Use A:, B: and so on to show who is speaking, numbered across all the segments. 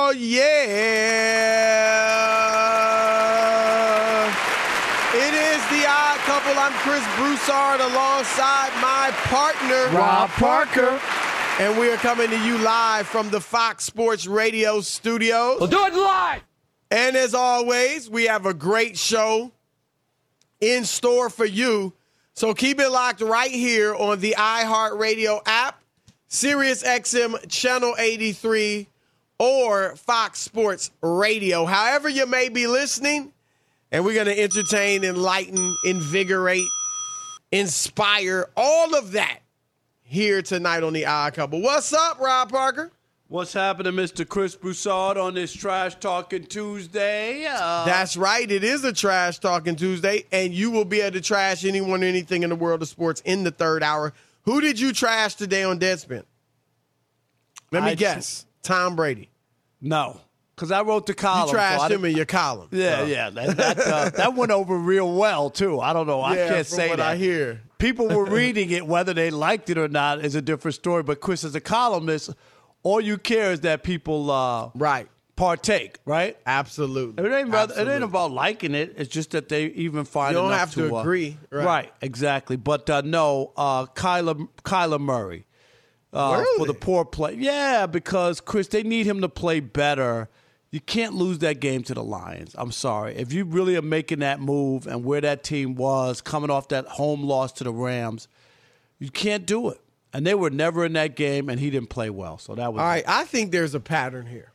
A: Oh, yeah. It is the odd couple. I'm Chris Broussard alongside my partner,
B: Rob Parker.
A: And we are coming to you live from the Fox Sports Radio studios.
C: We'll do it live.
A: And as always, we have a great show in store for you. So keep it locked right here on the iHeartRadio app, Sirius XM Channel 83, or Fox Sports Radio. However, you may be listening, and we're going to entertain, enlighten, invigorate, inspire, all of that here tonight on the Odd Couple. What's up, Rob Parker?
B: What's happening, Mr. Chris Broussard, on this Trash Talking Tuesday? Uh,
A: That's right. It is a trash talking Tuesday, and you will be able to trash anyone or anything in the world of sports in the third hour. Who did you trash today on Deadspin? Let me
B: I
A: guess. Tom Brady.
B: no, because I wrote the column.
A: You
B: so
A: trashed him in your column.
B: Yeah,
A: So,
B: yeah. That, that, uh, that went over real well, too. I don't know. I
A: yeah,
B: can't say
A: what
B: that.
A: I hear.
B: People were reading it, whether they liked it or not is a different story. But Chris, as a columnist, all you care is that people uh,
A: Right.
B: partake, right?
A: Absolutely.
B: It ain't, rather, it ain't about liking it. It's just that they even find
A: You don't have to
B: uh,
A: agree, right.
B: Right. exactly. But uh, no, uh, Kyler, Kyler Murray uh, for the poor play. Yeah, because Chris, they need him to play better. You can't lose that game to the Lions. I'm sorry. If you really are making that move and where that team was coming off that home loss to the Rams, you can't do it. And they were never in that game, and he didn't play well. So that was
A: All right. I think there's a pattern here.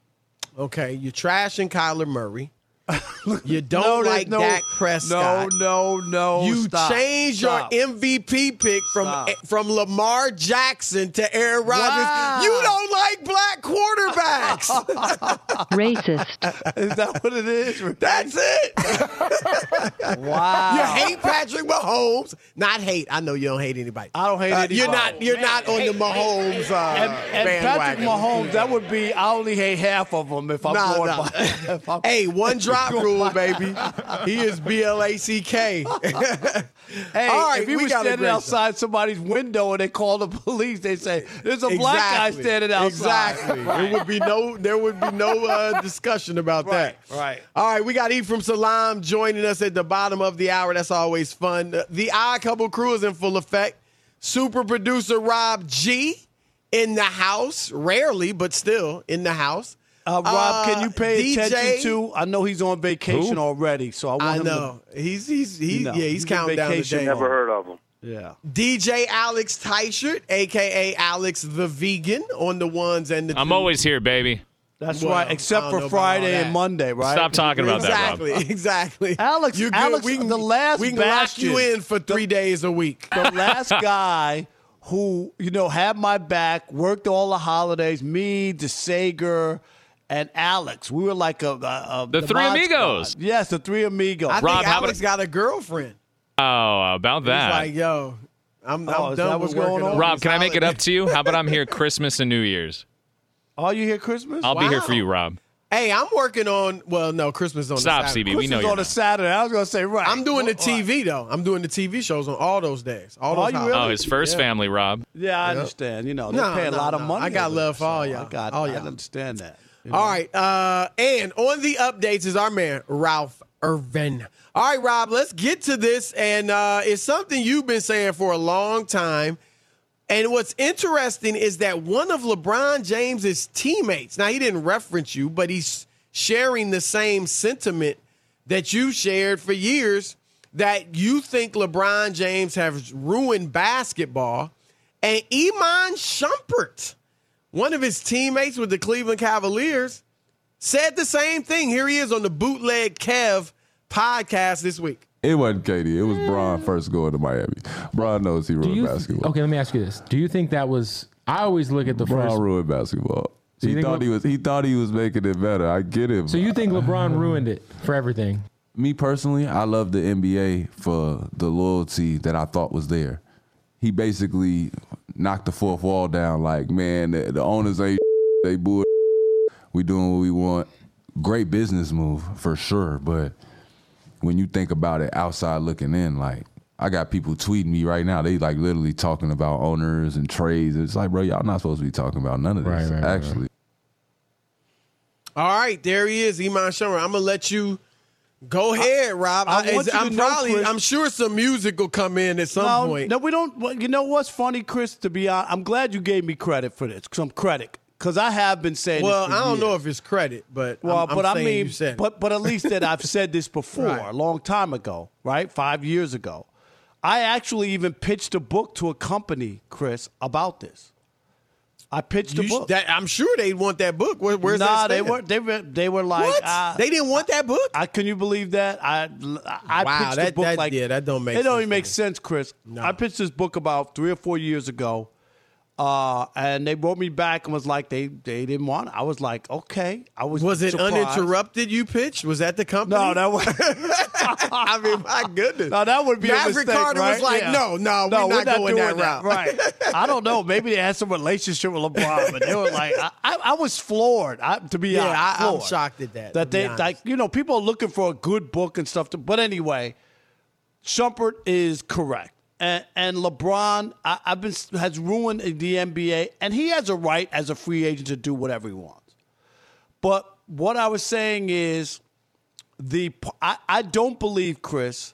A: Okay. You're trashing Kyler Murray. You don't
B: No,
A: like
B: no-
A: Dak Prescott.
B: No, no, no.
A: You
B: stop,
A: changed
B: stop.
A: your MVP pick from
B: Stop.
A: from Lamar Jackson to Aaron Rodgers.
B: Wow.
A: You don't like black quarterbacks.
D: Racist.
B: Is that what it is?
A: That's it.
B: wow.
A: You hate Patrick Mahomes. Not hate. I know you don't hate anybody.
B: I don't hate
A: Uh,
B: anybody.
A: You're not. You're not on the Mahomes uh,
B: and, and Patrick. Mahomes, that would be I only hate half of them if I'm
A: Nah,
B: going
A: nah.
B: by. if I'm-
A: Hey, one drop rule, baby. He is B L A C K.
B: Hey,
A: All right,
B: if he
A: we
B: was standing outside somebody's window and they call the police, they say there's a black guy standing outside.
A: Exactly. There would be no. There would be no uh, discussion about
B: Right,
A: that.
B: right.
A: All right. We got Ephraim Salaam joining us at the bottom of the hour. That's always fun. The Odd Couple crew is in full effect. Super producer Rob G in the house. Rarely, but still in the house.
B: Uh, Rob, can
A: Uh,
B: you pay
A: DJ?
B: attention to? I know he's on vacation already, so I want
A: I
B: him
A: know he's he's he,
B: No,
A: yeah he's,
B: he's
A: counting down the
B: vacation.
A: days.
B: Never
E: heard of him.
B: Yeah.
A: DJ Alex Teichert, aka Alex the Vegan, on the ones and the
F: I'm
A: twos.
F: always here, baby.
B: That's
A: Well,
B: right, except for
A: know about all
B: Friday and Monday, right?
F: Stop talking about that, Rob.
A: Exactly, exactly.
B: Alex-
A: You good.
B: Alex,
A: we can,
B: the last
A: we can lock you in for three days a week.
B: the last guy who you know had my back, worked all the holidays. Me, DeSager, and Alex. We were like a, a, a
F: The three
B: mod
F: amigos.
B: squad. Yes, the three amigos.
A: I
F: Rob,
A: think
F: how
A: Alex got a girlfriend.
F: Oh, about that.
A: He's
F: that.
A: like, yo, I'm,
B: Oh,
A: I'm done with
B: what's going
A: working
B: on?
A: on
F: Rob,
A: these
F: can I make it up to you? How about I'm here Christmas and New Year's?
B: Are you here Christmas?
F: I'll be here for you, Rob.
A: Hey, I'm working on. Well, no, Christmas on
F: Stop,
A: the Saturday.
F: CB. we know you're
B: on a. Saturday. I was gonna say right.
A: I'm doing the
B: Well,
A: TV though. I'm doing the TV shows on all those days. All
B: Are
A: those
B: you
A: holidays.
F: Oh, his first family, Rob.
B: Yeah, I understand. You know, they
A: No,
B: pay a
A: no,
B: lot of money.
A: I got love for all y'all.
B: I got.
A: All
B: I understand that.
A: All right. Uh, and on the updates is our man, Ralph Irvin. All right, Rob, let's get to this. And uh, it's something you've been saying for a long time. And what's interesting is that one of LeBron James's teammates, now he didn't reference you, but he's sharing the same sentiment that you shared for years that you think LeBron James has ruined basketball. And Iman Shumpert, one of his teammates with the Cleveland Cavaliers, said the same thing. Here he is on the Bootleg Kev podcast this week.
C: It wasn't KD. It was Bron first going to Miami. Bron knows he ruined
D: you
C: basketball.
D: okay? Let me ask you this: Do you think that was? I always look at the
C: Bron
D: first.
C: ruined basketball.
D: So
C: he thought
D: Le-
C: he was he thought he was making it better. I get it.
D: So you think LeBron ruined it for everything?
C: me personally, I love the NBA for the loyalty that I thought was there. He basically knocked the fourth wall down. Like, man, the, the owners ain't they bull. We doing what we want. Great business move for sure, but when you think about it outside looking in, like I got people tweeting me right now. They like literally talking about owners and trades. It's like, bro, y'all not supposed to be talking about none of this.
D: Right, right, right.
C: actually.
A: All right, there he is, Iman Shumpert. I'm gonna let you go ahead, Rob.
B: I you to
A: am probably,
B: Chris-
A: I'm sure some music will come in at some
B: no,
A: point.
B: no, we don't. You know what's funny, Chris? To be honest, I'm glad you gave me credit for this. Some credit, because I have been saying.
A: well, I don't know if it's credit, but
B: Well,
A: I'm, I'm
B: but I mean,
A: you said
B: but but at least that I've said this before
A: Right.
B: a long time ago, right? Five years ago. I actually even pitched a book to a company, Chris, about this. I pitched a
A: You sh-
B: book.
A: that, I'm sure they want that book. Where, where's
B: nah,
A: that?
B: they were they were they were like,
A: What?
B: uh,
A: they didn't want that book.
B: I can you believe that? I I
A: Wow,
B: pitched
A: that-
B: a book
A: that-
B: like
A: yeah, that don't make
B: It don't
A: sense
B: even make sense, Chris. I pitched this book about three or four years ago, uh, and they brought me back and was like they they didn't want. It. I was like, okay. I was
A: was it
B: surprised.
A: uninterrupted? You pitched? Was that the company?
B: No, that was.
A: I mean, my goodness.
B: No, that would be a mistake,
A: Carter
B: right?
A: was like,
B: Yeah.
A: no, no, we're not going
B: doing
A: that route.
B: Right. I don't know. Maybe they had some relationship with LeBron, but they were like, I, I, I was floored. I, to be
A: Yeah,
B: honest,
A: I- I'm shocked at that,
B: That they like, you know, people are looking for a good book and stuff. To, but anyway, Shumpert is correct. And, and LeBron, I, I've been has ruined the NBA, and he has a right as a free agent to do whatever he wants. But what I was saying is, the I, I don't believe Chris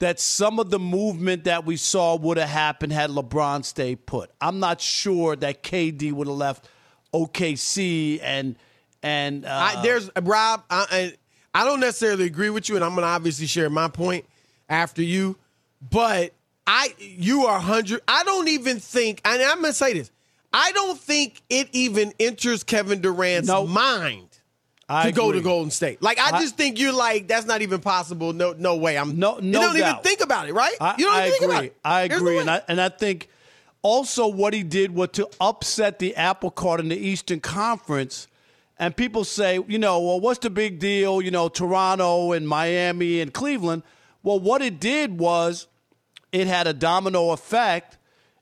B: that some of the movement that we saw would have happened had LeBron stayed put. I'm not sure that KD would have left OKC and and uh,
A: I, there's Rob. I, I don't necessarily agree with you, and I'm going to obviously share my point after you. But I, you are hundred. I don't even think, and I'm going to say this. I don't think it even enters Kevin Durant's
B: No.
A: mind
B: I
A: to go to. Golden State. Like I,
B: I-
A: just think you're like that's not even possible. No, no way. I'm
B: No,
A: You don't even think about it, right?
B: I,
A: you don't
B: I
A: even think
B: agree.
A: about it.
B: I
A: no
B: agree, and I and I think also what he did was to upset the apple cart in the Eastern Conference. And people say, you know, well, what's the big deal? You know, Toronto and Miami and Cleveland. Well, what it did was it had a domino effect.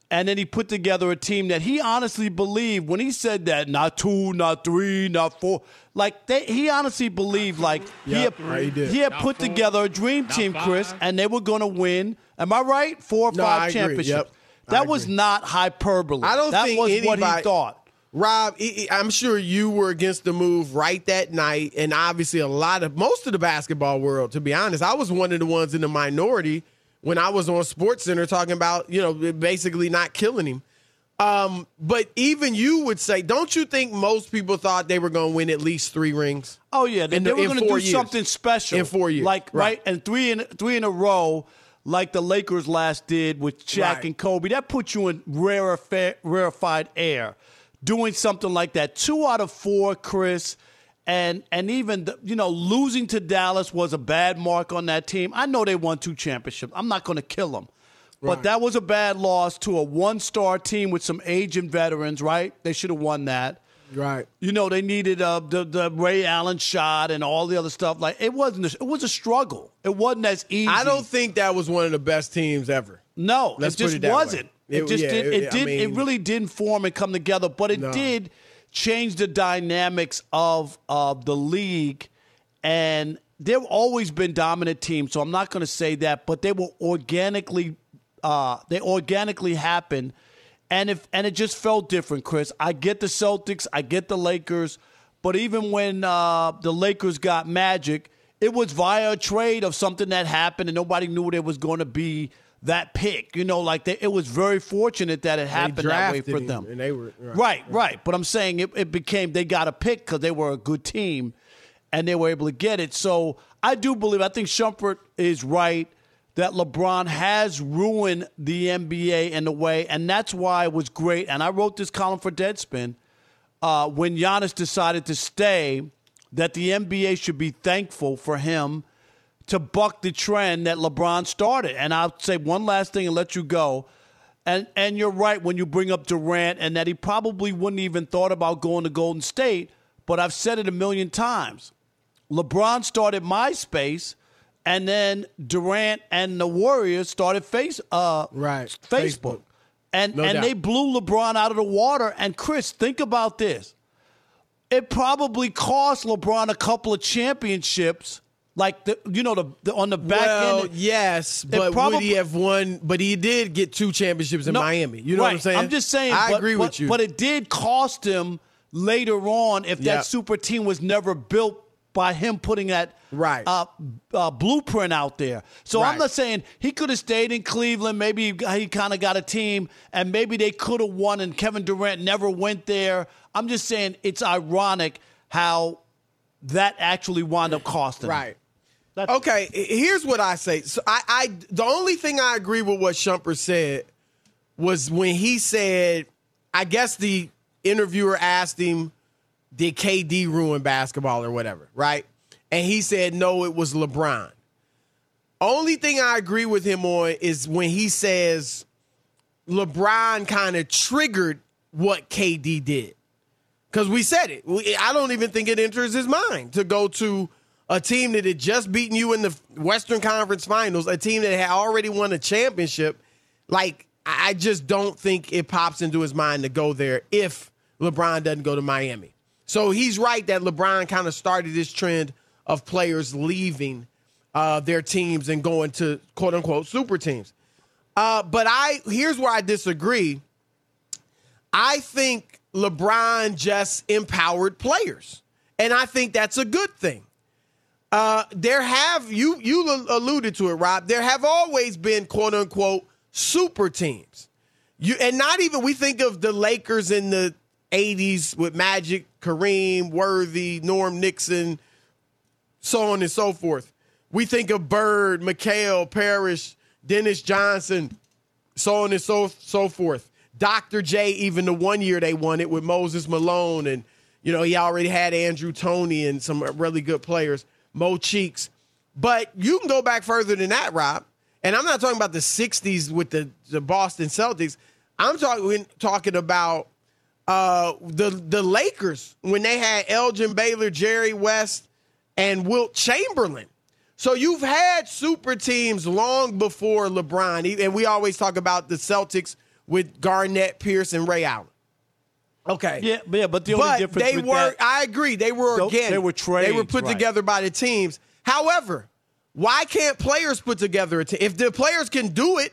B: And then he put together a team that he honestly believed when he said that not two, not three, not four. Like they, he honestly believed like he had,
A: right, he did.
B: he had put together a dream team, Chris, and they were going to win. Am I right? Four or
A: No,
B: five
A: I agree.
B: championships.
A: Yep, I
B: That was
A: agree.
B: not hyperbole.
A: I don't
B: that
A: think
B: was
A: anybody,
B: what he thought.
A: Rob, I- I- I'm sure you were against the move right that night, and obviously a lot of most of the basketball world. To be honest, I was one of the ones in the minority when I was on Sports Center talking about you know basically not killing him. Um, but even you would say, don't you think most people thought they were going to win at least three rings?
B: Oh yeah, they,
A: In
B: they were going to do
A: years.
B: something special
A: In four years,
B: like right.
A: right.
B: and three in three in a row, like the Lakers last did with Shaq
A: Right.
B: and Kobe. That puts you in rarefied, rarefied air, doing something like that. Two out of four, Chris, and and even the, you know losing to Dallas was a bad mark on that team. I know they won two championships. I'm not going to kill them. But that was a bad loss to a one-star team with some aging veterans, right? They should have won that.
A: Right.
B: You know, they needed uh, the the Ray Allen shot and all the other stuff. Like it wasn't. A, it was a struggle. It wasn't as easy.
A: I don't think that was one of the best teams ever.
B: No,
A: Let's
B: it just
A: it
B: wasn't. It,
A: It-
B: just
A: yeah,
B: did.
A: it-
B: It
A: I
B: did. it really didn't form and come together. But it
A: No.
B: did change the dynamics of of the league, and there have always been dominant teams. So I'm not going to say that, but they were organically. Uh, they organically happened, and if and it just felt different, Chris. I get the Celtics, I get the Lakers, but even when uh, the Lakers got Magic, it was via a trade of something that happened, and nobody knew there was going to be that pick. You know, like they, it was very fortunate that it happened that way for them.
A: and they were- right.
B: right, right. But I'm saying it, it became they got a pick because they were a good team, and they were able to get it. So I do believe. I think Shumpert is right that LeBron has ruined the NBA in a way, and that's why it was great. And I wrote this column for Deadspin uh, when Giannis decided to stay. That the NBA should be thankful for him to buck the trend that LeBron started. And I'll say one last thing and let you go. And and you're right when you bring up Durant and that he probably wouldn't even thought about going to Golden State. But I've said it a million times. LeBron started MySpace, and then Durant and the Warriors started face uh
A: Right.
B: Facebook.
A: Facebook.
B: And
A: No
B: and
A: doubt.
B: they blew LeBron out of the water. And Chris, think about this. It probably cost LeBron a couple of championships, like the you know the, the on the back
A: well,
B: end.
A: yes, but
B: probably-
A: would he have won? But he did get two championships in
B: No,
A: Miami. You know
B: right.
A: what I'm saying?
B: I'm just saying.
A: I
B: but-
A: agree
B: but-
A: with you.
B: But it did cost him later on if
A: Yeah.
B: that super team was never built by him putting that
A: Right.
B: uh, uh, blueprint out there. So I'm not saying he could have stayed in Cleveland. Maybe he, he kind of got a team, and maybe they could have won. And Kevin Durant never went there. I'm just saying it's ironic how that actually wound up costing. him. That's-
A: Okay, here's what I say. So I, I the only thing I agree with what Shumper said was when he said, I guess the interviewer asked him, did KD ruin basketball or whatever, right? And he said, no, it was LeBron. Only thing I agree with him on is when he says LeBron kind of triggered what KD did. Because we said it. We, I don't even think it enters his mind to go to a team that had just beaten you in the Western Conference Finals, a team that had already won a championship. Like, I just don't think it pops into his mind to go there if LeBron doesn't go to Miami. So he's right that LeBron kind of started this trend of players leaving uh, their teams and going to quote unquote super teams. Uh, but I here's where I disagree. I think LeBron just empowered players, and I think that's a good thing. Uh, there have you you alluded to it, Rob. There have always been quote unquote super teams. You and not even we think of the Lakers in the '80s with Magic, Kareem, Worthy, Norm Nixon, so on and so forth. We think of Bird, McHale, Parish, Dennis Johnson, so on and so so forth. Dr. J, even the one year they won it with Moses Malone, and you know he already had Andrew Toney and some really good players, Mo Cheeks. But you can go back further than that, Rob. And I'm not talking about the '60s with the, the Boston Celtics. I'm talking talking about uh, the the Lakers when they had Elgin Baylor, Jerry West, and Wilt Chamberlain. So you've had super teams long before LeBron, and we always talk about the Celtics with Garnett, Pierce, and Ray Allen. Okay.
B: Yeah, but yeah, but the only
A: but
B: difference
A: they
B: with
A: were.
B: that-
A: I agree. They were organic.
B: they were again
A: They were put
B: right.
A: together by the teams. However, why can't players put together a team? If the players can do it,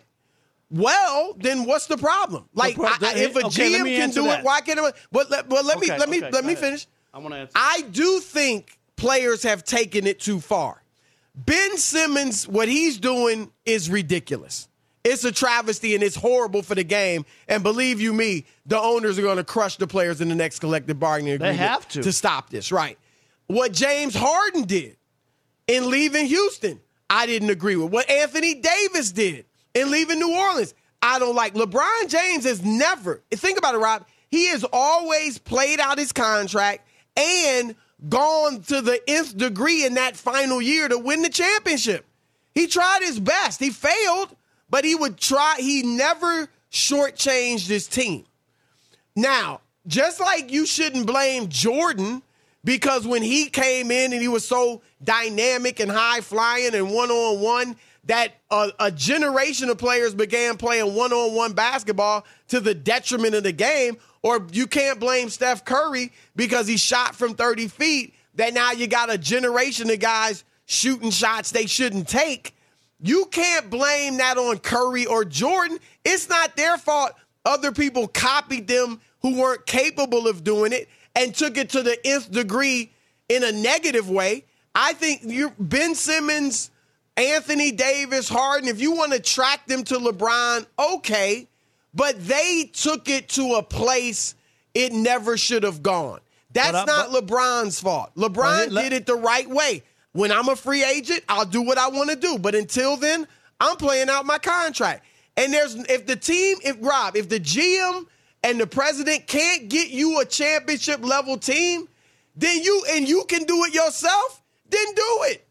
A: well, then what's the problem? Like,
B: pro-
A: I- I- if a
B: okay,
A: GM can do
B: that.
A: it, why can't? it? But let, but let me
B: Okay,
A: let me let me
B: ahead.
A: finish.
B: I want to answer.
A: I do think players have taken it too far. Ben Simmons, what he's doing is ridiculous. It's a travesty and it's horrible for the game. And believe you me, the owners are going to crush the players in the next collective bargaining
B: They
A: agreement
B: have to.
A: to stop this. Right. What James Harden did in leaving Houston, I didn't agree with. What Anthony Davis did in leaving New Orleans, I don't like. LeBron James has never, think about it, Rob, he has always played out his contract and gone to the nth degree in that final year to win the championship. He tried his best. He failed, but he would try. He never shortchanged his team. Now, just like you shouldn't blame Jordan because when he came in and he was so dynamic and high flying and one on one, that a, a generation of players began playing one on one basketball to the detriment of the game. Or you can't blame Steph Curry because he shot from 30 feet, that now you got a generation of guys shooting shots they shouldn't take. You can't blame that on Curry or Jordan. It's not their fault. Other people copied them who weren't capable of doing it and took it to the nth degree in a negative way. I think you Ben Simmons, Anthony Davis, Harden, if you want to track them to LeBron, okay. But they took it to a place it never should have gone. That's
B: But
A: not LeBron's fault. LeBron
B: But
A: did it the right way. When I'm a free agent, I'll do what I want to do. But until then, I'm playing out my contract. And there's if the team, if Rob, if the GM and the president can't get you a championship level team, then you and you can do it yourself, then do it.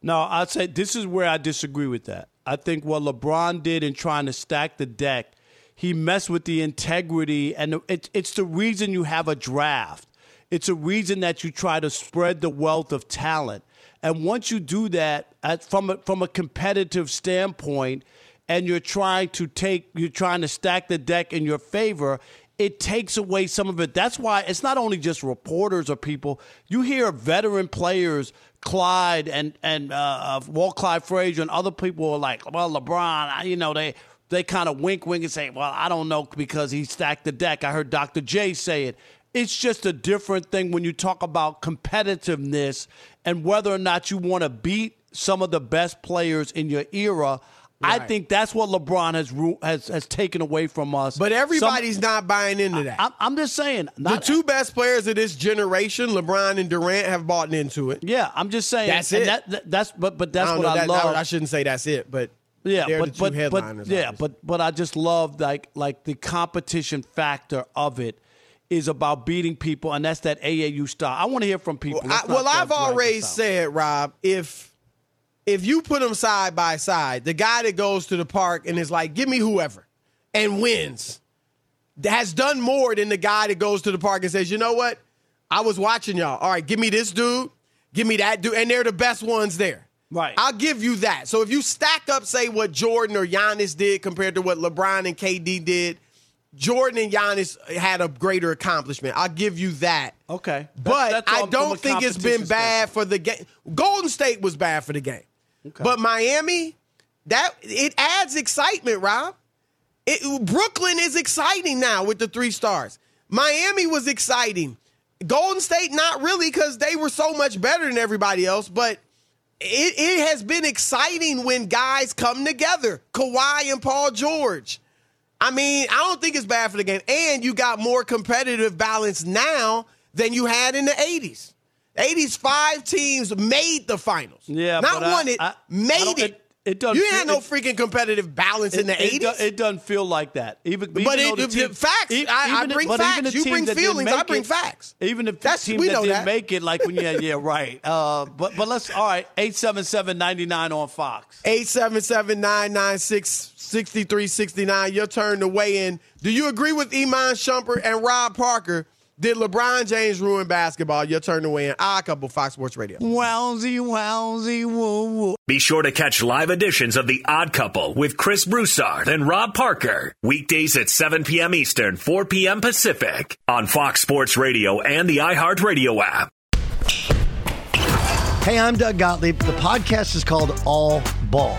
B: No, I'd say this is where I disagree with that. I think what LeBron did in trying to stack the deck, he messed with the integrity, and it, it's the reason you have a draft. It's a reason that you try to spread the wealth of talent. And once you do that, at, from a, from a competitive standpoint, and you're trying to take, you're trying to stack the deck in your favor, it takes away some of it. That's why it's not only just reporters or people. You hear veteran players, Clyde and and uh, Walt Clyde Frazier and other people are like, well, LeBron, you know, they they kind of wink, wink, and say, well, I don't know because he stacked the deck. I heard Dr. J say it. It's just a different thing when you talk about competitiveness and whether or not you want to beat some of the best players in your era. I think that's what LeBron has has has taken away from us.
A: But everybody's not buying into that.
B: I'm, I'm just saying.
A: the two best players of this generation, LeBron and Durant, have bought into it.
B: Yeah, I'm just saying.
A: That's it.
B: That, that- that's but but that's
A: I
B: what
A: know,
B: I
A: that-
B: love.
A: I shouldn't say that's it, but
B: yeah, but but, but yeah,
A: obviously.
B: but but I just love like like the competition factor of it is about beating people, and that's that AAU style. I want to hear from people.
A: I,
B: Let's
A: well, I've
B: drag
A: already said, Rob, if if you put them side by side, the guy that goes to the park and is like, "Give me whoever," and wins, has done more than the guy that goes to the park and says, "You know what? I was watching y'all. All right, give me this dude, give me that dude, and they're the best ones there."
B: Right.
A: I'll give you that. So if you stack up, say, what Jordan or Giannis did compared to what LeBron and KD did, Jordan and Giannis had a greater accomplishment. I'll give you that.
B: Okay,
A: But
B: that's all
A: I don't think it's been bad for the game. Golden State was bad for the game. But Miami, that it adds excitement, Rob. It, Brooklyn is exciting now with the three stars. Miami was exciting. Golden State, not really, because they were so much better than everybody else. But it, it has been exciting when guys come together. Kawhi and Paul George. I mean, I don't think it's bad for the game. And you got more competitive balance now than you had in the 80s. 80s, five teams made the finals.
B: Yeah,
A: Not
B: but I-
A: it,
B: I- I
A: made
B: don't-
A: it.
B: It- it doesn't
A: You
B: feel-
A: had no
B: it-
A: freaking competitive balance in the
B: It,
A: 80s.
B: do- it doesn't feel like that. Even,
A: But
B: even
A: it-
B: the
A: it-
B: team-
A: facts.
B: e-
A: I- bring facts. You bring feelings. I bring
B: it-
A: facts.
B: Even the
A: That's-
B: teams
A: we
B: that
A: know
B: didn't
A: that.
B: make it, like when yeah, yeah, right. Uh, but but let's all right. Eight seven seven ninety nine on Fox.
A: 877-996-6369. Your turn to weigh in. Do you agree with Iman Shumpert and Rob Parker? Did LeBron James ruin basketball? Your turn to win. in. Ah, couple Fox Sports Radio.
B: Wowsy, wowsy, woo woo.
G: Be sure to catch live editions of The Odd Couple with Chris Broussard and Rob Parker. Weekdays at 7 p.m. Eastern, 4 p.m. Pacific on Fox Sports Radio and the iHeartRadio app.
E: Hey, I'm Doug Gottlieb. The podcast is called All Ball.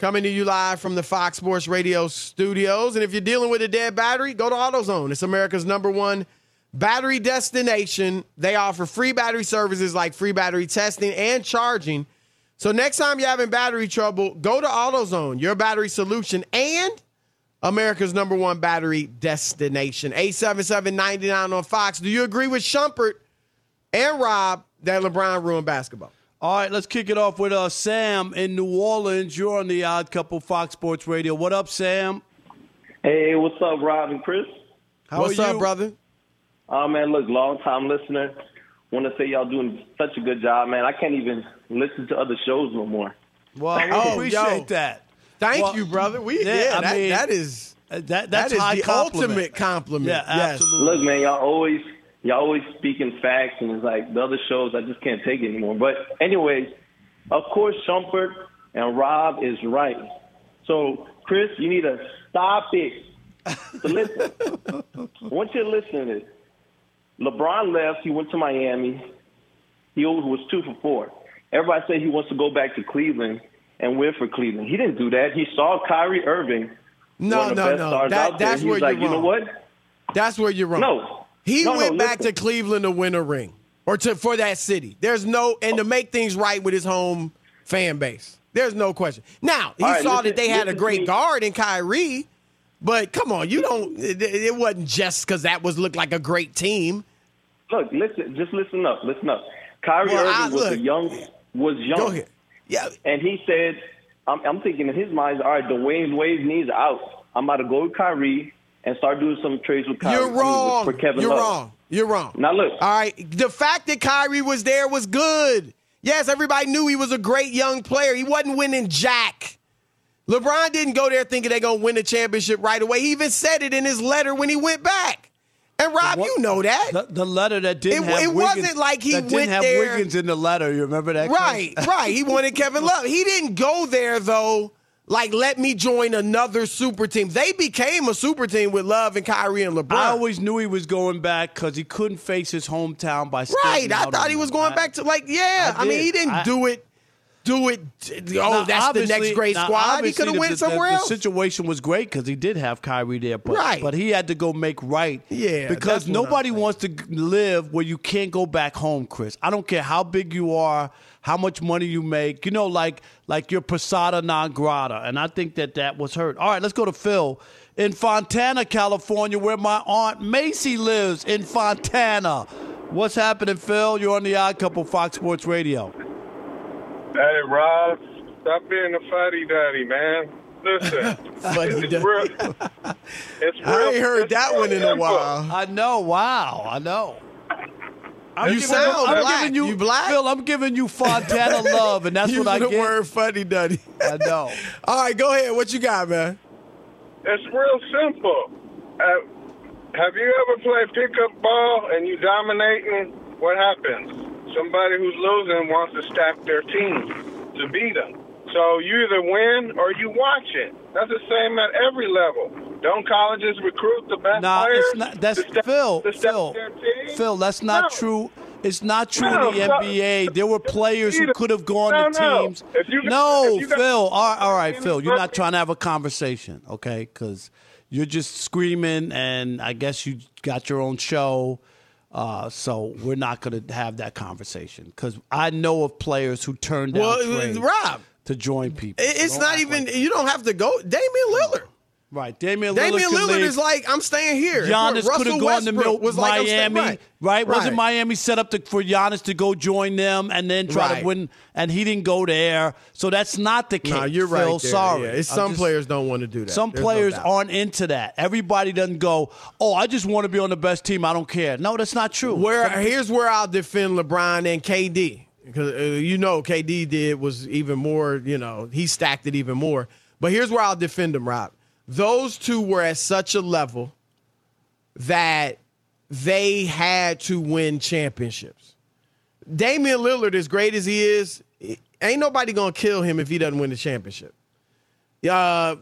A: coming to you live from the Fox Sports Radio studios. And if you're dealing with a dead battery, go to AutoZone. It's America's number one battery destination. They offer free battery services like free battery testing and charging. So next time you're having battery trouble, go to AutoZone, your battery solution, and America's number one battery destination. 877-99 on Fox. Do you agree with Shumpert and Rob that LeBron ruined basketball?
B: All right, let's kick it off with uh, Sam in New Orleans. You're on the Odd Couple Fox Sports Radio. What up, Sam?
H: Hey, what's up, Rob and Chris?
B: How
A: What's
B: are
A: up,
B: you?
A: brother?
H: Oh man, look, long time listener. Want to say y'all doing such a good job, man. I can't even listen to other shows no more.
B: Well, we
A: Oh,
B: appreciate
A: yo.
B: that.
A: Thank
B: Well,
A: you, brother. We
B: yeah,
A: yeah,
B: I
A: that,
B: mean,
A: that is
B: That
A: that
B: that's
A: is
B: high
A: the
B: compliment.
A: ultimate compliment.
B: Yeah,
A: Yes.
B: absolutely.
H: Look, man, y'all always y'all always speaking facts, and it's like the other shows I just can't take it anymore. But anyways, of course, Shumpert and Rob is right. So, Chris, you need to stop it. So listen, I want you to listen to this. LeBron left. He went to Miami. He was two for four. Everybody said he wants to go back to Cleveland and win for Cleveland. He didn't do that. He saw Kyrie Irving,
A: No,
H: one of the
A: no,
H: best
A: no. That- that's where
H: like,
A: you're
H: you know what?
A: That's where you're wrong.
H: No.
A: He
H: No, no,
A: went back to. Cleveland to win a ring or to for that city. There's no and to make things right with his home fan base. There's no question. Now he
H: right,
A: saw
H: listen-
A: that they had a great guard in Kyrie, but come on, you don't. It, it wasn't just because that was looked like a great team.
H: Look, listen, just listen up, listen up. Kyrie
A: Well, I-
H: Irving was
A: look.
H: a young, was young.
A: Yeah,
H: And he said, I'm, I'm thinking in his mind, all right, Dwyane Wade needs out. I'm about to go with Kyrie and start doing some trades with Kyrie. I
A: you're
H: mean, with-
A: wrong.
H: For Kevin
A: You're
H: Love.
A: wrong. You're wrong.
H: Now look,
A: All right. The fact that Kyrie was there was good. Yes, everybody knew he was a great young player. He wasn't winning jack. LeBron didn't go there thinking they're going to win the championship right away. He even said it in his letter when he went back. And Rob, you know that.
B: The, the letter that didn't
A: It-
B: have
A: it
B: Wiggins,
A: wasn't like he
B: that didn't
A: went
B: have
A: there-
B: Wiggins in the letter. You remember that?
A: Right, right. He wanted Kevin Love. He didn't go there though. Like, let me join another super team. They became a super team with Love and Kyrie and LeBron.
B: I always knew he was going back because he couldn't face his hometown by
A: right. I thought he was going back to like, yeah.
B: I
A: I, mean, he didn't
B: I-
A: do it. Do it. Oh, that's the next great squad. He could have went
B: the-
A: somewhere
B: the,
A: else.
B: The situation was great because he did have Kyrie there, but
A: Right.
B: but he had to go make right.
A: Yeah,
B: because
A: that's what I'm
B: nobody wants to live where you can't go back home, Chris. I don't care how big you are, how much money you make. You know, like like your persona non grata, and I think that that was hurt. All right, let's go to Phil in Fontana, California, where my aunt Macy lives in Fontana. What's happening, Phil? You're on the Odd Couple, Fox Sports Radio.
I: Hey, Rob, stop being a fatty daddy, man. Listen,
A: Funny
I: it's real. It's real.
A: I ain't heard
I: it's
A: that one in a while.
B: I know. Wow. I know. I'm
A: You
B: giving
A: sound
B: I'm
A: black.
B: Giving you,
A: You black?
B: Phil, I'm giving you Fontana love, and that's
A: Using
B: what I
A: the
B: get.
A: word funny duddy.
B: I know.
A: All right, go ahead. What you got, man?
I: It's real simple. Uh, have you ever played pickup ball and you dominating? What happens? Somebody who's losing wants to stack their team to beat them. So you either win or you watch it. That's the same at every level. Don't colleges recruit the best
B: Nah,
I: players?
B: it's not. That's
I: step-
B: Phil. Phil. Phil, that's not
I: No.
B: true. It's not true
I: No,
B: in the
I: so-
B: NBA. There were players who could have gone
I: No,
B: to
I: no.
B: teams. No,
I: if you got-
B: Phil. All right, all right, Phil. You're not trying to have a conversation, okay? Because you're just screaming, and I guess you got your own show. Uh, so we're not going to have that conversation because I know of players who turned down
A: Well, Rob,
B: to join people.
A: it's
B: Don't
A: even.
B: like-
A: you don't have to go. Damian Lillard.
B: Right. Damian Lillard,
A: Damian
B: could
A: Lillard
B: leave.
A: is like, I'm staying here.
B: Giannis could have gone to Mil-
A: was like,
B: Miami, right? Wasn't Miami set up to, for Giannis to go join them and then try
A: Right.
B: to win? And he didn't go there, so that's not the case.
A: No, you're right.
B: Phil,
A: there.
B: sorry,
A: Yeah, some
B: just-
A: players don't want to do that.
B: Some
A: There's
B: players
A: doubt.
B: aren't into that. Everybody doesn't go, "Oh, I just want to be on the best team. I don't care." No, that's not true.
A: Where here's where I'll defend LeBron and KD because uh, you know KD did was even more. You know he stacked it even more. But here's where I'll defend him, Rob. Those two were at such a level that they had to win championships. Damian Lillard, as great as he is, ain't nobody gonna kill him if he doesn't win the championship. Uh,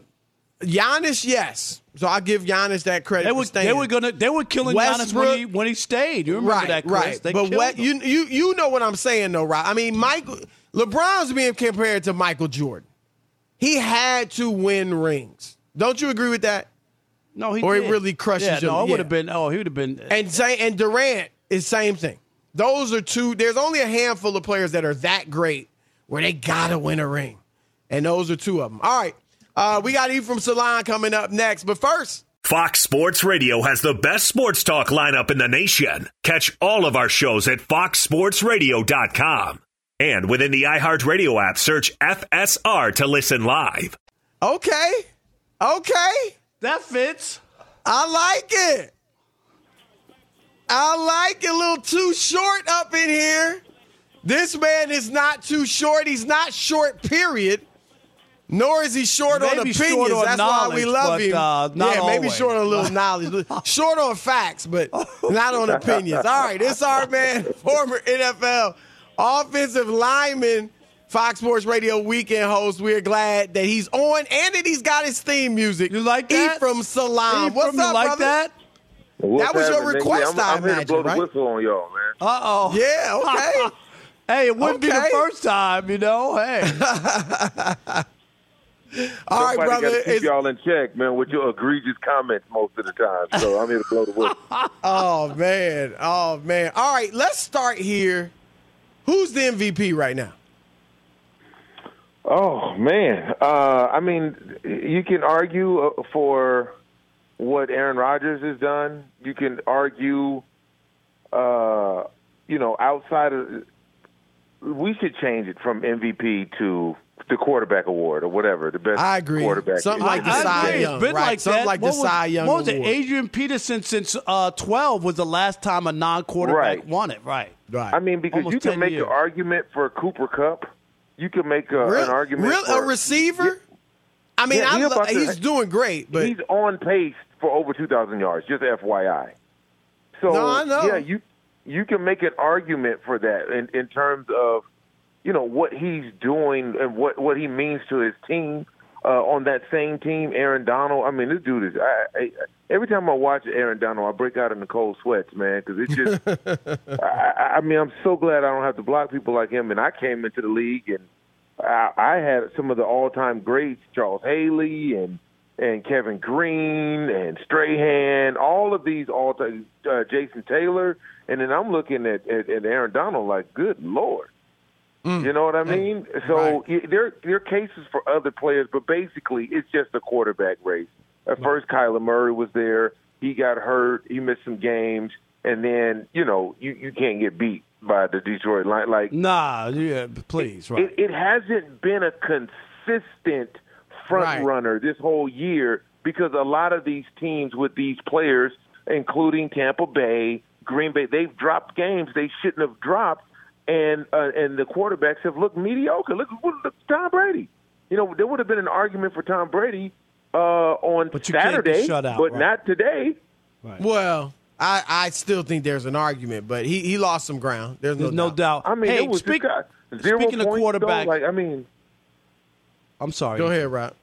A: Giannis, yes. So I give Giannis that credit.
B: they were they were gonna they were killing Giannis
A: Westbrook-
B: when he when he stayed. You remember
A: right,
B: that, Chris?
A: right.
B: They
A: but what you you you know what I'm saying though, right? I mean, Michael LeBron's being compared to Michael Jordan. He had to win rings. Don't you agree with that?
B: no, he
A: or he
B: did.
A: really crushes
B: yeah,
A: you.
B: No, it
A: Yeah.
B: would have been. Oh, he would have been.
A: And say and Durant is same thing. Those are two. There's only a handful of players that are that great where they gotta win a ring, and those are two of them. All right, uh, we got Ephraim Salaam coming up next, but first.
G: Fox Sports Radio has the best sports talk lineup in the nation. Catch all of our shows at foxsportsradio.com. And within the iHeartRadio app, search FSR to listen live.
A: Okay, okay.
B: that fits.
A: I like it. I like it. A little too short up in here. This man is not too short. He's not short, period. Nor is he short on opinions.
B: short on
A: That's why we love
B: but,
A: him.
B: uh,
A: yeah, maybe
B: always.
A: short on a little knowledge. short on facts, but not on opinions. All right, this our man, former NFL offensive lineman, Fox Sports Radio weekend host. We're glad that he's on and that he's got his theme music.
B: You like that?
A: Ephraim Salaam.
B: Ephraim,
A: What's
B: you
A: up,
B: like
A: brother?
B: that?
J: What's
A: That was your
J: happening, nigga?
A: request,
J: I'm,
A: I
J: I'm here to blow
A: imagine,
J: the
A: right?
J: whistle on y'all, man.
B: Uh oh.
A: Yeah, okay.
B: Hey, it wouldn't be the first time, you know. Hey.
A: All right,
J: Somebody
A: brother.
J: got to keep
A: It's-
J: y'all in check, man, with your egregious comments most of the time. So I'm here to blow the whistle.
A: oh man, oh man. All right, let's start here. Who's the MVP right now?
J: Oh man, uh, I mean, you can argue uh, for what Aaron Rodgers has done. You can argue, uh, you know, outside of. We should change it from MVP to the quarterback award or whatever. The best
A: I agree.
J: quarterback.
A: Something
J: is.
A: like the
B: I
A: Cy. Young,
B: It's been
A: right?
B: like
A: Something
B: that.
A: like the
B: What was-
A: Cy Young
B: What was it? Adrian Peterson since uh, 12 was the last time a non-quarterback
J: Right.
B: won it. Right.
A: Right.
J: I mean, because
B: Almost
J: you can make
B: years.
J: an argument for Cooper Kupp. You can make uh, a,
A: Real-
J: an argument
A: real-
J: for
A: a receiver. I mean,
J: Yeah,
A: I lo-
J: to-
A: he's doing great, but
J: he's on pace for over 2,000 yards. Just FYI. So
A: No, I know.
J: yeah, you you can make an argument for that in in terms of you know what he's doing and what what he means to his team. Uh, on that same team, Aaron Donald. I mean, this dude is. I, I, every time I watch Aaron Donald, I break out in the cold sweats, man, because it's just. I, I- I mean, I'm so glad I don't have to block people like him. And I came into the league, and I, I had some of the all-time greats, Charles Haley and and Kevin Greene and Strahan, all of these all-time uh, Jason Taylor, and then I'm looking at, at, at Aaron Donald like, good lord. Mm. You know what I mean? So y there there are cases for other players, but basically it's just a quarterback race. At first, Kyler Murray was there. He got hurt. He missed some games, and then you know you you can't get beat by the Detroit Lions. Like
B: Nah, yeah, please, right.
J: it, it hasn't been a consistent front
A: Right.
J: runner this whole year because a lot of these teams with these players, including Tampa Bay, Green Bay, they've dropped games they shouldn't have dropped, and uh, and the quarterbacks have looked mediocre. Look, look, look Tom Brady. You know, there would have been an argument for Tom Brady uh, on
B: But can't
J: Saturday,
B: shut out,
J: but
B: right.
J: not today.
A: well, I, I still think there's an argument, but he, he lost some ground. There's no,
B: There's no doubt.
J: I mean,
B: hey,
J: it was
B: speak,
J: just got zero
B: speaking of
J: points, though.
B: quarterback,
J: Like, I mean,
B: I'm sorry.
A: Go ahead, Rob.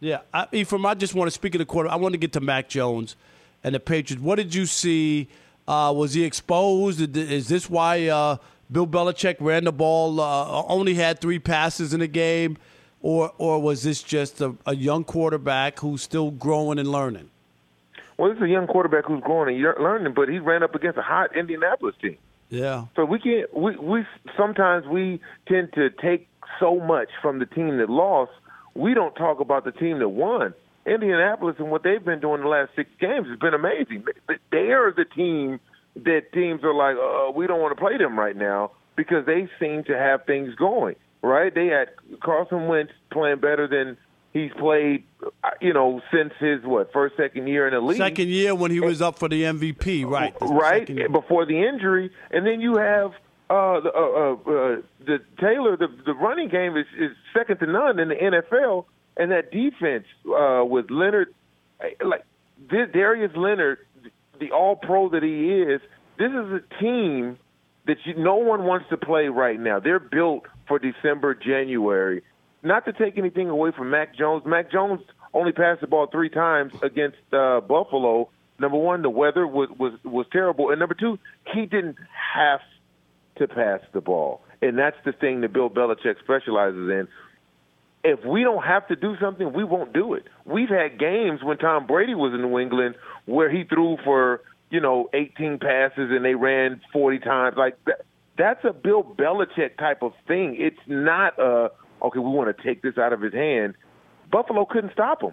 B: Yeah, I, Ephraim, I just want to speak of the quarter. I want to get to Mac Jones and the Patriots. What did you see? Uh, was he exposed? Is this why uh, Bill Belichick ran the ball? Uh, only had three passes in the game, or or was this just a, a young quarterback who's still growing and learning?
J: Well, this is a young quarterback who's growing and learning, but he ran up against a hot Indianapolis team.
B: Yeah,
J: So we can't. We we sometimes we tend to take so much from the team that lost. We don't talk about the team that won. Indianapolis and what they've been doing the last six games has been amazing. They- They are the team that teams are like, uh, we don't want to play them right now because they seem to have things going. Right? They had Carson Wentz playing better than he's played, uh, you know, since his what first second year in the league
B: second year when he was up for the MVP, right? The
J: right before the injury, and then you have uh, the, uh, uh, uh, the Taylor. The, the running game is, is second to none in the NFL, and that defense uh, with Leonard, eh, like this, Darius Leonard, the All Pro that he is. This is a team that you, no one wants to play right now. They're built for December, January. Not to take anything away from Mac Jones. Mac Jones only passed the ball three times against uh, Buffalo. Number one, the weather was, was was terrible, and number two, he didn't have to pass the ball, and that's the thing that Bill Belichick specializes in. If we don't have to do something, we won't do it. We've had games when Tom Brady was in New England where he threw for you know 18 passes and they ran 40 times. Like that, that's a Bill Belichick type of thing. It's not a okay. We want to take this out of his hand. Buffalo couldn't stop him.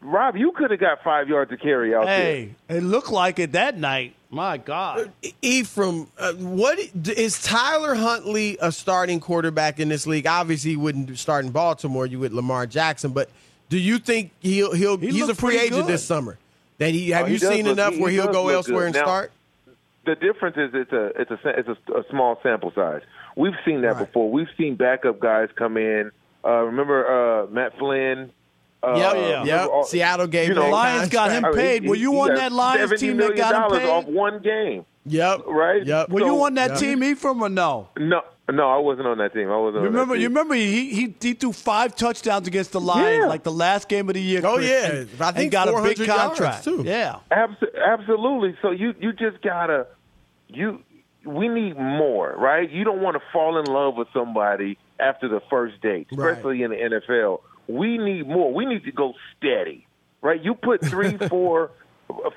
J: Rob, you could have got five yards to carry out there.
B: Hey, it looked like it that night. My God.
A: Ephraim, uh, what is Tyler Huntley a starting quarterback in this league? Obviously, he wouldn't start in Baltimore. You with Lamar Jackson, but do you think he'll he'll
B: He
A: he's a free agent
B: good.
A: this summer? That he have
J: Oh,
A: you
J: he does
A: seen
J: look-
A: enough
J: he-
A: where
J: he
A: he'll go elsewhere
J: good.
A: and
J: Now,
A: start?
J: the difference is it's a it's a it's a, a small sample size. We've seen that before. We've seen backup guys come in. Uh, remember uh, Matt Flynn? Uh,
A: Yep,
B: yeah.
A: yep.
J: all-
A: Seattle gave
J: you
A: him
J: know,
A: that
B: Lions got him
A: contract.
J: I mean,
B: paid. Were you
J: he
B: on that Lions team that got him paid?
J: off one game?
A: Yep,
J: Right?
A: Yep.
B: Were you on that
A: Yeah.
B: team, Ephraim, or no?
J: No, no, I wasn't on that team. I wasn't.
B: You
J: on that
B: remember?
J: team.
B: You remember? He, he he threw five touchdowns against the Lions,
J: Yeah.
B: like the last game of the year.
A: Oh,
B: Chris,
A: yeah.
B: and,
A: I think
B: got a big contract
A: too.
B: Yeah,
J: Abs- absolutely. So you you just gotta you we need more, right? You don't want to fall in love with somebody after the first date,
A: Right.
J: especially in the NFL. We need more. We need to go steady, right? You put three, four,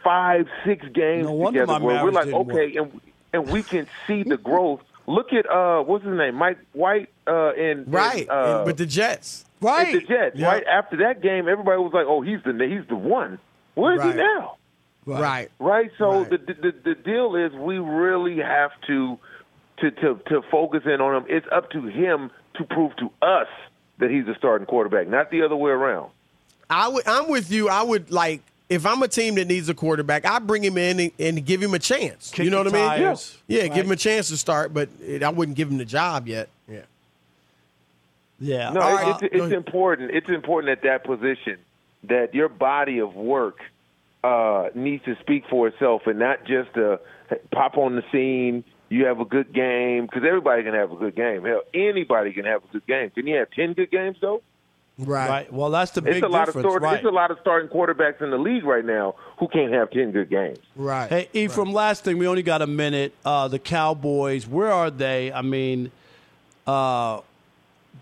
J: five, six games
B: No
J: together where we're like,
B: didn't
J: okay, and and we can see the growth. Look at uh, what's his name, Mike White. uh, in in,
A: Right.
J: uh,
A: and with the Jets.
J: at the Jets.
A: Yeah.
J: Right after that game, everybody was like, "Oh, he's the he's the one." Where is
A: Right.
J: he now?
A: Right.
J: Right. So
A: Right.
J: The, the the deal is we really have to to to to focus in on him. It's up to him to prove to us that he's a starting quarterback, not the other way around.
A: I would. I'm with you. I would like if I'm a team that needs a quarterback, I bring him in and, and give him a chance.
B: Kick
A: you know what I mean?
B: tires.
A: Yeah,
B: Right.
A: give him a chance to start, but it, I wouldn't give him the job yet. Yeah.
B: Yeah.
J: No,
A: All
J: it-
A: right.
J: it's,
A: Go
J: it's important. It's important at that position that your body of work uh, needs to speak for itself and not just uh, pop on the scene. You have a good game because everybody can have a good game. Hell, anybody can have a good game. Can you have ten good games though?
A: Right.
B: Right. Well, that's the big
J: It's a lot
B: difference.
J: of start,
B: right.
J: it's a lot of starting quarterbacks in the league right now who can't have ten good games.
A: Right.
B: Hey, Ephraim, last thing, we only got a minute. Uh, the Cowboys, where are they? I mean, uh,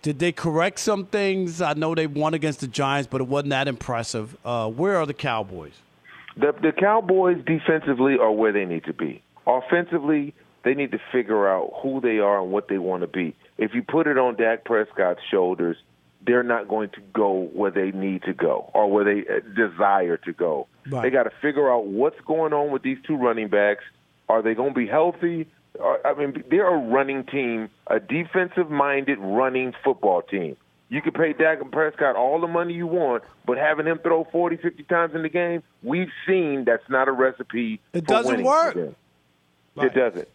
B: did they correct some things? I know they won against the Giants, but it wasn't that impressive. Uh, where are the Cowboys?
J: The the Cowboys defensively are where they need to be. Offensively, they need to figure out who they are and what they want to be. If you put it on Dak Prescott's shoulders, they're not going to go where they need to go or where they uh, desire to go.
B: Right.
J: They got to figure out what's going on with these two running backs. Are they going to be healthy? I mean, they're a running team, a defensive-minded running football team. You can pay Dak and Prescott all the money you want, but having him throw 40, 50 times in the game, we've seen that's not a recipe.
B: It doesn't work.
J: them. It doesn't.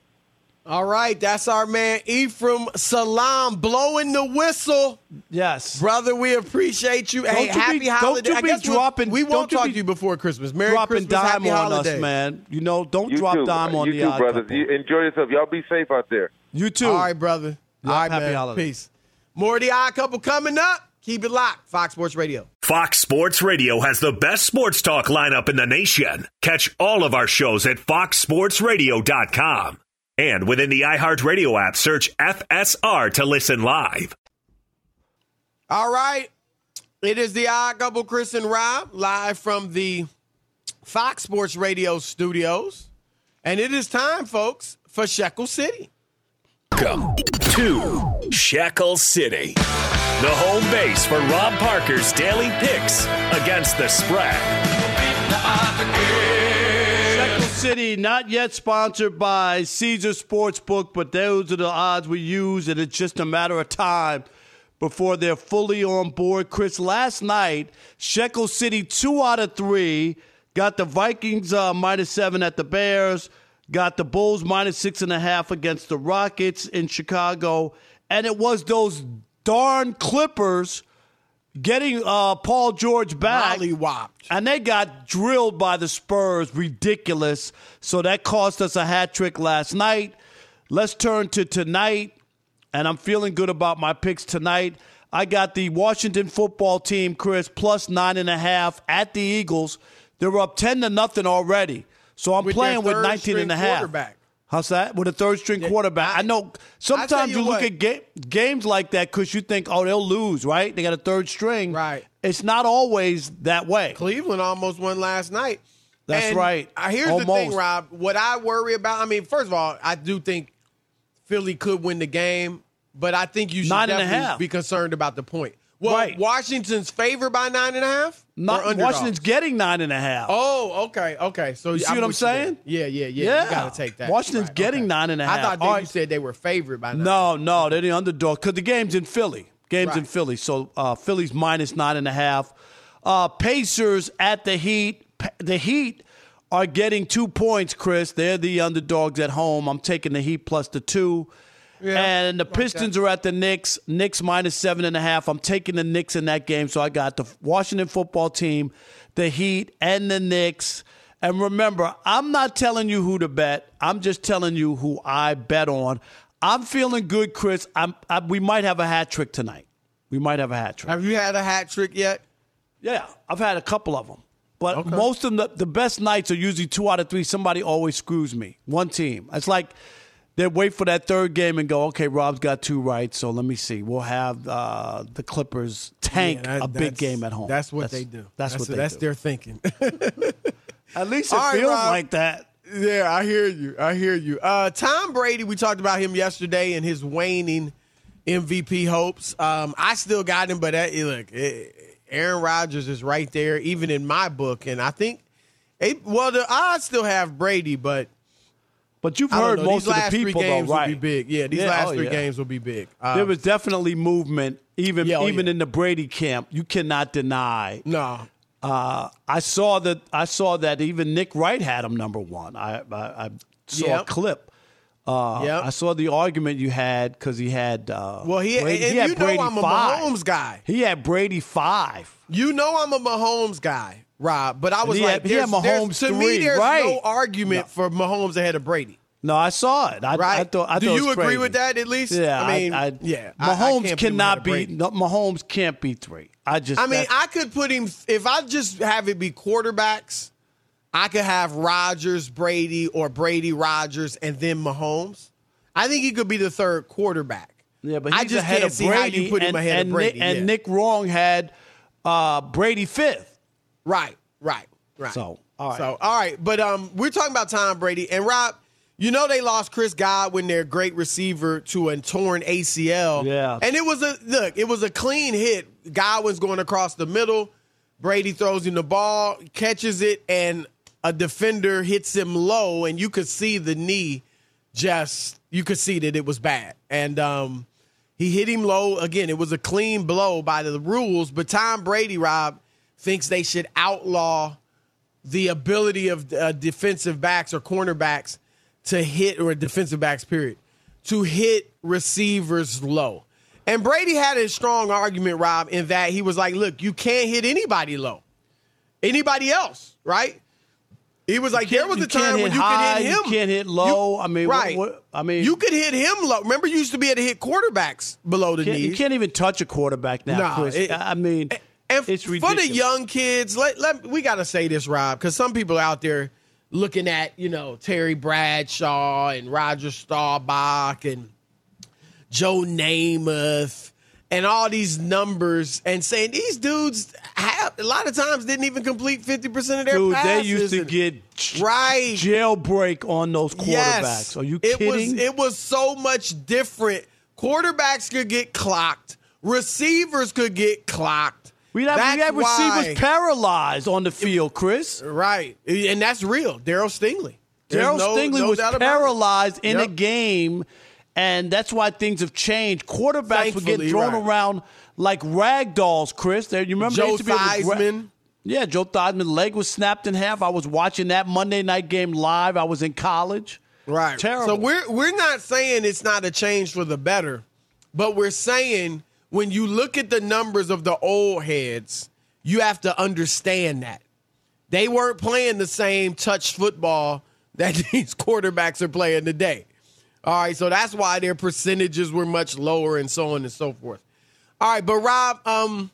A: All right, that's our man Ephraim Salaam blowing the whistle.
B: Yes.
A: Brother, we appreciate you.
B: Don't
A: hey,
B: you
A: happy
B: be- don't you be
A: guess we'll-
B: dropping-
A: We
B: don't
A: won't talk
B: be
A: to you before Christmas. Merry
B: Dropping
A: Christmas,
B: dime
A: happy
B: on
A: holiday.
B: us, man. You know, don't
J: You
B: drop
J: too.
B: dime on
J: you
B: the
J: too,
B: odd
J: brothers. You enjoy yourself. Y'all be safe out there.
B: You too.
A: All right, brother.
B: Yeah,
A: All right,
B: happy
A: man.
B: holidays.
A: Peace. More of the odd couple coming up. Keep it locked. Fox Sports Radio.
G: Fox Sports Radio has the best sports talk lineup in the nation. Catch all of our shows at foxsportsradio.com. And within the iHeartRadio app, search FSR to listen live.
A: All right. It is the odd couple, Chris and Rob, live from the Fox Sports Radio studios. And it is time, folks, for Shekel City.
G: Welcome to Shekel City, the home base for Rob Parker's daily picks against the spread.
B: City, not yet sponsored by Caesar Sportsbook, but those are the odds we use, and it's just a matter of time before they're fully on board. Chris, last night, Shekel City, two out of three, got the Vikings uh, minus seven at the Bears, got the Bulls minus six and a half against the Rockets in Chicago, and it was those darn Clippers getting uh, Paul George back. And they got drilled by the Spurs. Ridiculous. So that cost us a hat trick last night. Let's turn to tonight. And I'm feeling good about my picks tonight. I got the Washington football team, Chris, plus nine and a half at the Eagles. They're up 10 to nothing already. So I'm
A: With
B: playing with
A: third
B: 19 and a half.
A: quarterback.
B: How's that? With a third string quarterback. I know sometimes
A: you
B: you, look at ga- games like that because you think, oh, they'll lose, right? They got a third string.
A: Right.
B: It's not always that way.
A: Cleveland almost won last night.
B: That's
A: And,
B: right.
A: Here's the thing, Rob. What I worry about, I mean, first of all, I do think Philly could win the game, but I think you should
B: Nine
A: definitely be concerned about the point. Well,
B: Right.
A: Washington's favored by nine and a half?
B: Not. Washington's getting nine and a half.
A: Oh, okay, okay. So
B: You see what I'm
A: you there.
B: saying?
A: Yeah, yeah, yeah.
B: Yeah.
A: You got to take that.
B: Washington's
A: Right,
B: getting
A: okay.
B: nine and a
A: I
B: half.
A: thought that
B: All
A: you said they were favored by nine.
B: No, no, they're the underdog because the game's in Philly. Game's in Philly, so uh, Philly's minus nine and a half. Uh, Pacers at the Heat. The Heat are getting two points, Chris. They're the underdogs at home. I'm taking the Heat plus the two.
A: Yeah,
B: and the
A: like
B: Pistons are at the Knicks. Knicks minus seven and a half. I'm taking the Knicks in that game. So I got the Washington football team, the Heat, and the Knicks. And remember, I'm not telling you who to bet. I'm just telling you who I bet on. I'm feeling good, Chris. I'm, I, we might have a hat trick tonight. We might have a hat trick.
A: Have you had a hat trick yet?
B: Yeah, I've had a couple of them. But most of the, the best nights are usually two out of three. Somebody always screws me. One team. It's like they wait for that third game and go, okay, Rob's got two right, so let me see. We'll have uh, the Clippers tank
A: Yeah, that-
B: a big game at home.
A: That's what they do.
B: That's, what they
A: That's
B: do.
A: their thinking.
B: At least it
A: right,
B: feels
A: Rob.
B: like that.
A: Yeah, I hear you. I hear you. Uh, Tom Brady, we talked about him yesterday and his waning MVP hopes. Um, I still got him, but that, look, eh, Aaron Rodgers is right there, even in my book. And I think, eh, well, the odds still have Brady, but
B: But you've heard
A: know.
B: most of the
A: three
B: people,
A: games
B: though, right?
A: will be big. Yeah, these
B: Yeah,
A: last
B: oh,
A: three
B: yeah.
A: games will be big. Um,
B: there was definitely movement, even
A: Yeah, oh,
B: even in the Brady camp. You cannot deny.
A: no,
B: Uh, I saw that. I saw that even Nick Wright had him number one. I I, I saw a clip. Uh,
A: Yep.
B: I saw the argument you had because he had. Uh,
A: Well, he-
B: Brady,
A: and
B: he had
A: you know I'm a
B: five.
A: Mahomes guy.
B: He had Brady five.
A: You know I'm a Mahomes guy, Rob, but I was
B: he
A: like,
B: had- he had Mahomes
A: to
B: three,
A: me, there's
B: right.
A: no argument for Mahomes ahead of Brady.
B: No, I saw it. I,
A: Right?
B: I thought. I
A: Do
B: thought
A: you agree
B: crazy.
A: with that at least?
B: Yeah,
A: I mean,
B: I,
A: yeah. I- I
B: Mahomes
A: can't put him ahead
B: cannot be. No, Mahomes can't be three. I just.
A: I mean, I could put him if I just have it be quarterbacks. I could have Rodgers, Brady, or Brady, Rodgers, and then Mahomes. I think he could be the third quarterback.
B: Yeah, but
A: I just can't see
B: Brady.
A: how you put him
B: and,
A: ahead
B: and
A: of Brady.
B: Nick, and. Nick Wrong had uh, Brady fifth.
A: Right, right, right.
B: So, all right.
A: So, all right. But um, we're talking about Tom Brady and Rob. You know they lost Chris Godwin, their great receiver, to a torn ACL.
B: Yeah.
A: And it was a look. It was a clean hit. Godwin's going across the middle. Brady throws him the ball, catches it, and a defender hits him low, and you could see the knee. Just you could see that it was bad, and um, he hit him low again. It was a clean blow by the rules, but Tom Brady, Rob, thinks they should outlaw the ability of uh, defensive backs or cornerbacks to hit, or defensive backs, period, to hit receivers low. And Brady had a strong argument, Rob, in that he was like, look, you can't hit anybody low. Anybody else, right? He was like, there was a time when you
B: high,
A: could hit him.
B: you can't hit low. I mean,
A: right.
B: what- I mean-
A: you could hit him low. Remember, you used to be able to hit quarterbacks below the
B: Can't- you can't even touch a quarterback now,
A: Nah,
B: Chris.
A: it-
B: I mean,
A: And
B: it's
A: for
B: ridiculous.
A: the young kids, let, let we got to say this, Rob, because some people are out there looking at you know Terry Bradshaw and Roger Staubach and Joe Namath and all these numbers and saying these dudes have a lot of times didn't even complete fifty percent of their
B: Dude,
A: passes.
B: they used to get
A: right
B: jailbreak on those quarterbacks.
A: Yes.
B: Are you
A: it
B: kidding?
A: Was, it was so much different. Quarterbacks could get clocked. Receivers could get clocked.
B: We have, we
A: That's why-
B: receivers paralyzed on the field, Chris.
A: Right. And that's real. Darryl Stingley.
B: Darryl
A: no-
B: Stingley
A: no
B: was
A: doubt about it.
B: paralyzed in a game, and that's why things have changed. Quarterbacks would get
A: Thankfully,
B: thrown
A: right.
B: around like rag dolls, Chris. There, you remember
A: Joe
B: used to be able to gra-
A: Theismann.
B: yeah, Joe Theismann leg was snapped in half. I was watching that Monday night game live. I was in college.
A: Right.
B: Terrible.
A: So we're we're not saying it's not a change for the better, but we're saying when you look at the numbers of the old heads, you have to understand that. They weren't playing the same touch football that these quarterbacks are playing today. All right, so that's why their percentages were much lower and so on and so forth. All right, but Rob, um,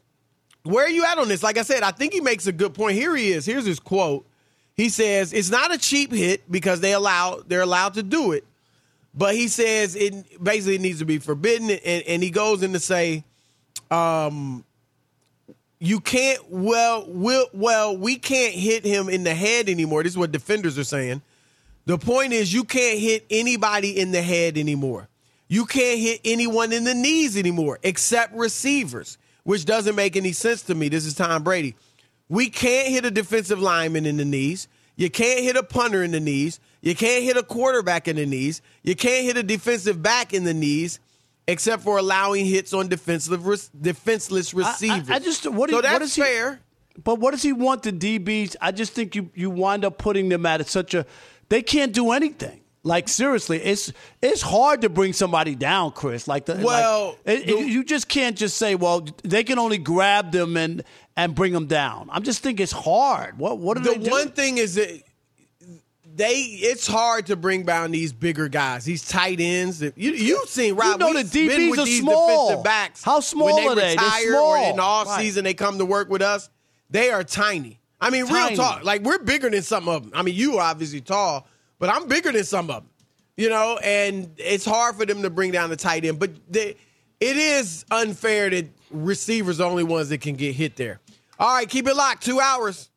A: where are you at on this? Like I said, I think he makes a good point. Here he is. Here's his quote. He says it's not a cheap hit because they allow they're allowed to do it, but he says it basically needs to be forbidden. And, and he goes in to say, um, you can't. Well, will well we can't hit him in the head anymore. This is what defenders are saying. The point is you can't hit anybody in the head anymore. You can't hit anyone in the knees anymore except receivers, which doesn't make any sense to me. This is Tom Brady. We can't hit a defensive lineman in the knees. You can't hit a punter in the knees. You can't hit a quarterback in the knees. You can't hit a defensive back in the knees, except for allowing hits on defensive defenseless
B: I- I-
A: receivers.
B: I, just what, do
A: so
B: you-
A: that's
B: what is he,
A: fair.
B: But what does he want the DBs? I just think you you wind up putting them at such a they can't do anything. Like seriously, it's it's hard to bring somebody down, Chris. Like the like-
A: Well,
B: it- it- you just can't just say, well, they can only grab them and and bring them down. I'm just think it's hard. What what do
A: the
B: they do?
A: The one thing is that they it's hard to bring down these bigger guys, these tight ends. You you've seen Rob.
B: You
A: know
B: the
A: been
B: DBs
A: with
B: are
A: these
B: small.
A: defensive backs.
B: How small
A: when they
B: are they? They're
A: retire or in the
B: small.
A: off
B: Right.
A: season they come to work with us. They are tiny. I mean,
B: Tiny.
A: real talk. Like we're bigger than some of them. I mean, you are obviously tall, but I'm bigger than some of them. You know, and it's hard for them to bring down the tight end. But they, it is unfair that receivers are the only ones that can get hit there. All right, keep it locked. Two hours.